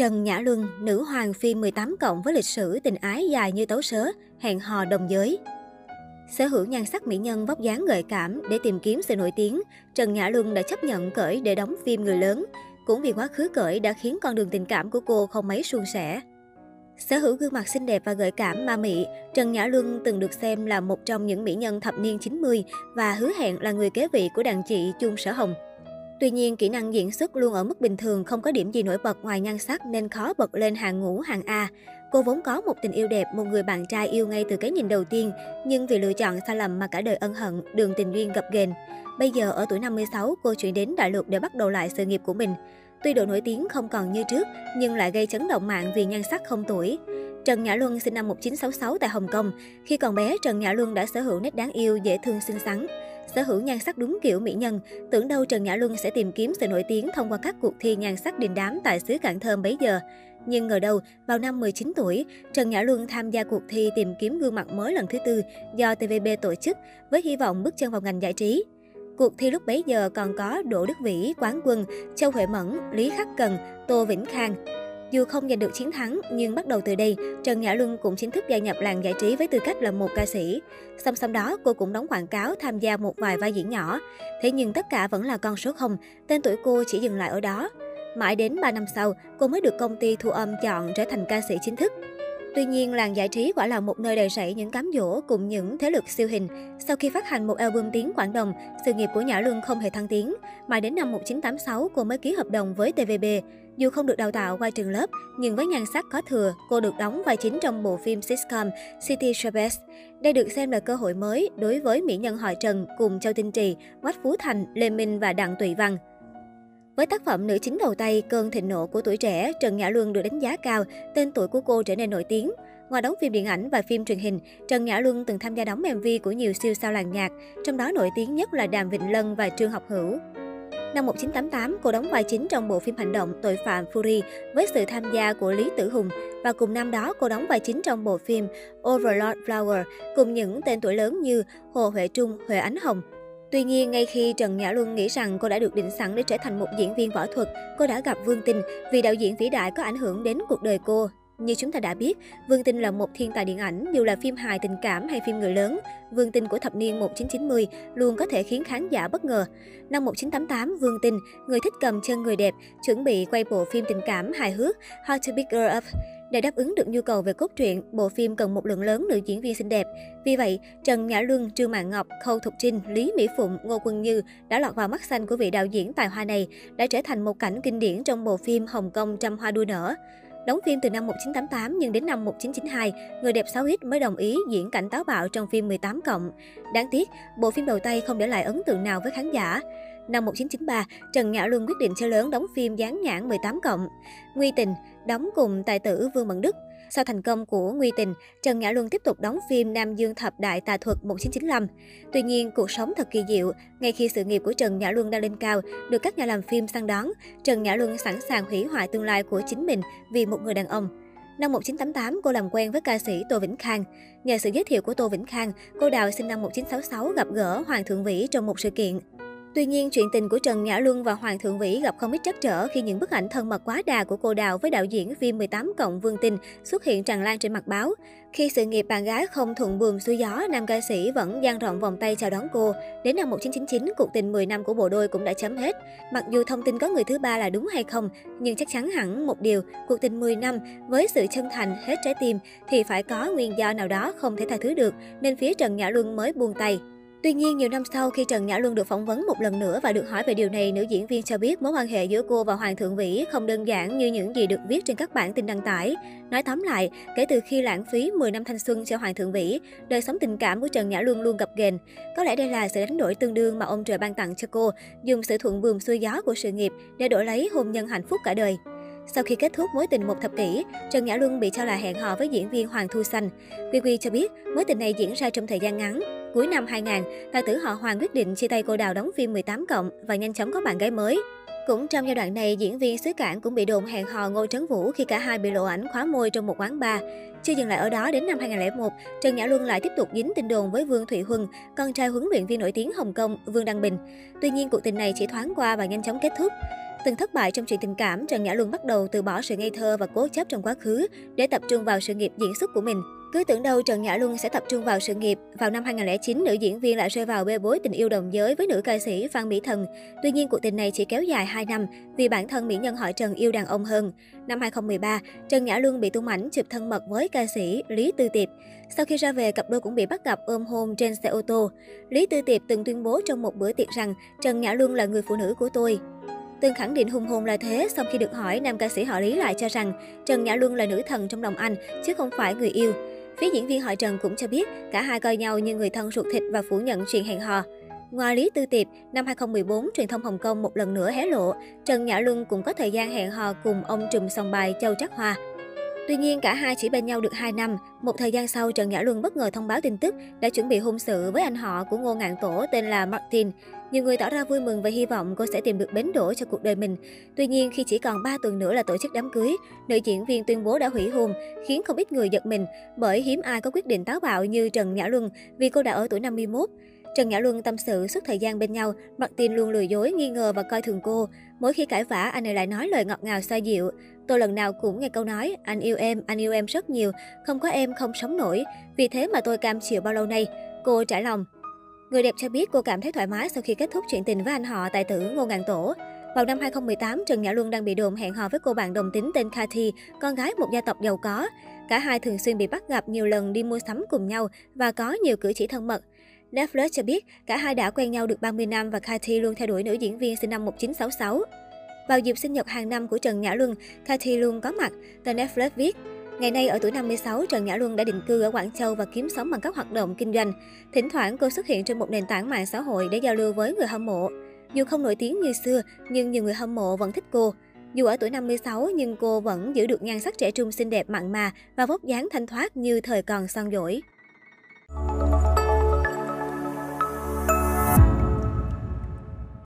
Trần Nhã Luân, nữ hoàng phim 18 cộng với lịch sử tình ái dài như tấu sớ, hẹn hò đồng giới. Sở hữu nhan sắc mỹ nhân vóc dáng gợi cảm để tìm kiếm sự nổi tiếng, Trần Nhã Luân đã chấp nhận cởi để đóng phim người lớn. Cũng vì quá khứ cởi đã khiến con đường tình cảm của cô không mấy suôn sẻ. Sở hữu gương mặt xinh đẹp và gợi cảm ma mị, Trần Nhã Luân từng được xem là một trong những mỹ nhân thập niên 90 và hứa hẹn là người kế vị của đàn chị Chung Sở Hồng. Tuy nhiên, kỹ năng diễn xuất luôn ở mức bình thường, không có điểm gì nổi bật ngoài nhan sắc nên khó bật lên hàng ngũ hàng A. Cô vốn có một tình yêu đẹp, một người bạn trai yêu ngay từ cái nhìn đầu tiên, nhưng vì lựa chọn sai lầm mà cả đời ân hận, đường tình duyên gập ghềnh. Bây giờ ở tuổi 56, cô chuyển đến đại lục để bắt đầu lại sự nghiệp của mình. Tuy độ nổi tiếng không còn như trước, nhưng lại gây chấn động mạng vì nhan sắc không tuổi. Trần Nhã Luân sinh năm 1966 tại Hồng Kông. Khi còn bé, Trần Nhã Luân đã sở hữu nét đáng yêu, dễ thương xinh xắn. Sở hữu nhan sắc đúng kiểu mỹ nhân, tưởng đâu Trần Nhã Luân sẽ tìm kiếm sự nổi tiếng thông qua các cuộc thi nhan sắc đình đám tại xứ Cảng Thơm bấy giờ. Nhưng ngờ đâu, vào năm 19 tuổi, Trần Nhã Luân tham gia cuộc thi tìm kiếm gương mặt mới lần thứ tư do TVB tổ chức với hy vọng bước chân vào ngành giải trí. Cuộc thi lúc bấy giờ còn có Đỗ Đức Vĩ, Quán Quân, Châu Huệ Mẫn, Lý Khắc Cần, Tô Vĩnh Khang. Dù không giành được chiến thắng, nhưng bắt đầu từ đây, Trần Nhã Luân cũng chính thức gia nhập làng giải trí với tư cách là một ca sĩ. Song song đó, cô cũng đóng quảng cáo, tham gia một vài vai diễn nhỏ. Thế nhưng tất cả vẫn là con số không, tên tuổi cô chỉ dừng lại ở đó. Mãi đến 3 năm sau, cô mới được công ty thu âm chọn trở thành ca sĩ chính thức. Tuy nhiên, làng giải trí quả là một nơi đầy rẫy những cám dỗ cùng những thế lực siêu hình. Sau khi phát hành một album tiếng Quảng Đông, sự nghiệp của Nhã Luân không hề thăng tiến. Mãi đến năm 1986, cô mới ký hợp đồng với TVB. Dù không được đào tạo qua trường lớp, nhưng với nhan sắc có thừa, cô được đóng vai chính trong bộ phim sitcom City Chavez. Đây được xem là cơ hội mới đối với mỹ nhân họ Trần cùng Châu Tinh Trì, Quách Phú Thành, Lê Minh và Đặng Tụy Văn. Với tác phẩm nữ chính đầu tay Cơn thịnh nộ của tuổi trẻ, Trần Nhã Luân được đánh giá cao, tên tuổi của cô trở nên nổi tiếng. Ngoài đóng phim điện ảnh và phim truyền hình, Trần Nhã Luân từng tham gia đóng MV của nhiều siêu sao làng nhạc, trong đó nổi tiếng nhất là Đàm Vịnh Lân và Trương Học Hữu. Năm 1988, cô đóng vai chính trong bộ phim hành động Tội phạm Fury với sự tham gia của Lý Tử Hùng. Và cùng năm đó, cô đóng vai chính trong bộ phim Overlord Flower cùng những tên tuổi lớn như Hồ Huệ Trung, Huệ Ánh Hồng, Tuy nhiên, ngay khi Trần Nhã Luân nghĩ rằng cô đã được định sẵn để trở thành một diễn viên võ thuật, cô đã gặp Vương Tinh vì đạo diễn vĩ đại có ảnh hưởng đến cuộc đời cô. Như chúng ta đã biết, Vương Tinh là một thiên tài điện ảnh, dù là phim hài tình cảm hay phim người lớn. Vương Tinh của thập niên 1990 luôn có thể khiến khán giả bất ngờ. Năm 1988, Vương Tinh, người thích cầm chân người đẹp, chuẩn bị quay bộ phim tình cảm hài hước How to Pick Girl Up. Để đáp ứng được nhu cầu về cốt truyện, bộ phim cần một lượng lớn nữ diễn viên xinh đẹp. Vì vậy, Trần Nhã Luân, Trương Mạn Ngọc, Khâu Thục Trinh, Lý Mỹ Phụng, Ngô Quân Như đã lọt vào mắt xanh của vị đạo diễn tài hoa này, đã trở thành một cảnh kinh điển trong bộ phim Hồng Kông trăm hoa đua nở. Đóng phim từ năm 1988 nhưng đến năm 1992, người đẹp 6X mới đồng ý diễn cảnh táo bạo trong phim 18 cộng. Đáng tiếc, bộ phim đầu tay không để lại ấn tượng nào với khán giả. Năm 1993, Trần Nhã Luân quyết định chơi lớn đóng phim Gián nhãn 18 cộng. Nguy tình, đóng cùng tài tử Vương Mẫn Đức. Sau thành công của Nguy Tình, Trần Nhã Luân tiếp tục đóng phim Nam Dương Thập Đại Tà Thuật 1995. Tuy nhiên, cuộc sống thật kỳ diệu. Ngay khi sự nghiệp của Trần Nhã Luân đang lên cao, được các nhà làm phim săn đón, Trần Nhã Luân sẵn sàng hủy hoại tương lai của chính mình vì một người đàn ông. Năm 1988, cô làm quen với ca sĩ Tô Vĩnh Khang. Nhờ sự giới thiệu của Tô Vĩnh Khang, cô Đào sinh năm 1966 gặp gỡ Hoàng Thượng Vĩ trong một sự kiện. Tuy nhiên, chuyện tình của Trần Nhã Luân và Hoàng Thượng Vĩ gặp không ít trắc trở khi những bức ảnh thân mật quá đà của cô Đào với đạo diễn phim 18 cộng Vương Tinh xuất hiện tràn lan trên mặt báo. Khi sự nghiệp bạn gái không thuận buồm xuôi gió, nam ca sĩ vẫn dang rộng vòng tay chào đón cô. Đến năm 1999, cuộc tình 10 năm của bộ đôi cũng đã chấm hết. Mặc dù thông tin có người thứ ba là đúng hay không, nhưng chắc chắn hẳn một điều, cuộc tình 10 năm với sự chân thành hết trái tim thì phải có nguyên do nào đó không thể tha thứ được, nên phía Trần Nhã Luân mới buông tay. Tuy nhiên, nhiều năm sau khi Trần Nhã Luân được phỏng vấn một lần nữa và được hỏi về điều này, nữ diễn viên cho biết mối quan hệ giữa cô và Hoàng Thượng Vĩ không đơn giản như những gì được viết trên các bản tin đăng tải. Nói tóm lại, kể từ khi lãng phí 10 năm thanh xuân cho Hoàng Thượng Vĩ, đời sống tình cảm của Trần Nhã Luân luôn gặp ghềnh. Có lẽ đây là sự đánh đổi tương đương mà ông trời ban tặng cho cô, dùng sự thuận buồm xuôi gió của sự nghiệp để đổi lấy hôn nhân hạnh phúc cả đời. Sau khi kết thúc mối tình một thập kỷ, Trần Nhã Luân bị cho là hẹn hò với diễn viên Hoàng Thu Xanh. Quy Quy cho biết mối tình này diễn ra trong thời gian ngắn. Cuối năm 2000, tài tử họ Hoàng quyết định chia tay cô Đào đóng phim 18 cộng và nhanh chóng có bạn gái mới. Cũng trong giai đoạn này, diễn viên xứ Cảng cũng bị đồn hẹn hò Ngô Trấn Vũ khi cả hai bị lộ ảnh khóa môi trong một quán bar. Chưa dừng lại ở đó, đến năm 2001, Trần Nhã Luân lại tiếp tục dính tin đồn với Vương Thụy Huân, con trai huấn luyện viên nổi tiếng Hồng Kông Vương Đăng Bình. Tuy nhiên, cuộc tình này chỉ thoáng qua và nhanh chóng kết thúc. Từng thất bại trong chuyện tình cảm, Trần Nhã Luân bắt đầu từ bỏ sự ngây thơ và cố chấp trong quá khứ để tập trung vào sự nghiệp diễn xuất của mình. Cứ tưởng đâu Trần Nhã Luân sẽ tập trung vào sự nghiệp. Vào năm 2009, nữ diễn viên lại rơi vào bê bối tình yêu đồng giới với nữ ca sĩ Phan Mỹ Thần. Tuy nhiên, cuộc tình này chỉ kéo dài 2 năm vì bản thân mỹ nhân hỏi Trần yêu đàn ông hơn. Năm 2013, Trần Nhã Luân bị tung ảnh chụp thân mật với ca sĩ Lý Tư Tiệp. Sau khi ra về, cặp đôi cũng bị bắt gặp ôm hôn trên xe ô tô. Lý Tư Tiệp từng tuyên bố trong một bữa tiệc rằng Trần Nhã Luân là người phụ nữ của tôi. Từng khẳng định hùng hồn là thế, sau khi được hỏi, nam ca sĩ họ Lý lại cho rằng Trần Nhã Luân là nữ thần trong lòng anh, chứ không phải người yêu. Phía diễn viên họ Trần cũng cho biết cả hai coi nhau như người thân ruột thịt và phủ nhận chuyện hẹn hò. Ngoài Lý Tư Tiệp, năm 2014, truyền thông Hồng Kông một lần nữa hé lộ, Trần Nhã Luân cũng có thời gian hẹn hò cùng ông trùm song bài Châu Trác Hoa. Tuy nhiên, cả hai chỉ bên nhau được 2 năm. Một thời gian sau, Trần Nhã Luân bất ngờ thông báo tin tức đã chuẩn bị hôn sự với anh họ của Ngô Ngạn Tổ tên là Martin. Nhiều người tỏ ra vui mừng và hy vọng cô sẽ tìm được bến đỗ cho cuộc đời mình. Tuy nhiên, khi chỉ còn 3 tuần nữa là tổ chức đám cưới, nữ diễn viên tuyên bố đã hủy hôn, khiến không ít người giật mình bởi hiếm ai có quyết định táo bạo như Trần Nhã Luân vì cô đã ở tuổi 51. Trần Nhã Luân tâm sự suốt thời gian bên nhau, Martin luôn lừa dối, nghi ngờ và coi thường cô. Mỗi khi cãi vã, anh ấy lại nói lời ngọt ngào xoa dịu. Tôi lần nào cũng nghe câu nói, anh yêu em, anh yêu em rất nhiều, không có em không sống nổi. Vì thế mà tôi cam chịu bao lâu nay. Cô trả lòng. Người đẹp cho biết cô cảm thấy thoải mái sau khi kết thúc chuyện tình với anh họ tài tử Ngô Ngạn Tổ. Vào năm 2018, Trần Nhã Luân đang bị đồn hẹn hò với cô bạn đồng tính tên Cathy, con gái một gia tộc giàu có. Cả hai thường xuyên bị bắt gặp nhiều lần đi mua sắm cùng nhau và có nhiều cử chỉ thân mật. Netflix cho biết cả hai đã quen nhau được 30 năm và Cathy luôn theo đuổi nữ diễn viên sinh năm 1966. Vào dịp sinh nhật hàng năm của Trần Nhã Luân, Cathy luôn có mặt. Tờ Netflix viết, Ngày nay ở tuổi 56, Trần Nhã Luân đã định cư ở Quảng Châu và kiếm sống bằng các hoạt động kinh doanh. Thỉnh thoảng cô xuất hiện trên một nền tảng mạng xã hội để giao lưu với người hâm mộ. Dù không nổi tiếng như xưa, nhưng nhiều người hâm mộ vẫn thích cô. Dù ở tuổi 56 nhưng cô vẫn giữ được nhan sắc trẻ trung xinh đẹp mặn mà và vóc dáng thanh thoát như thời còn son dỗi.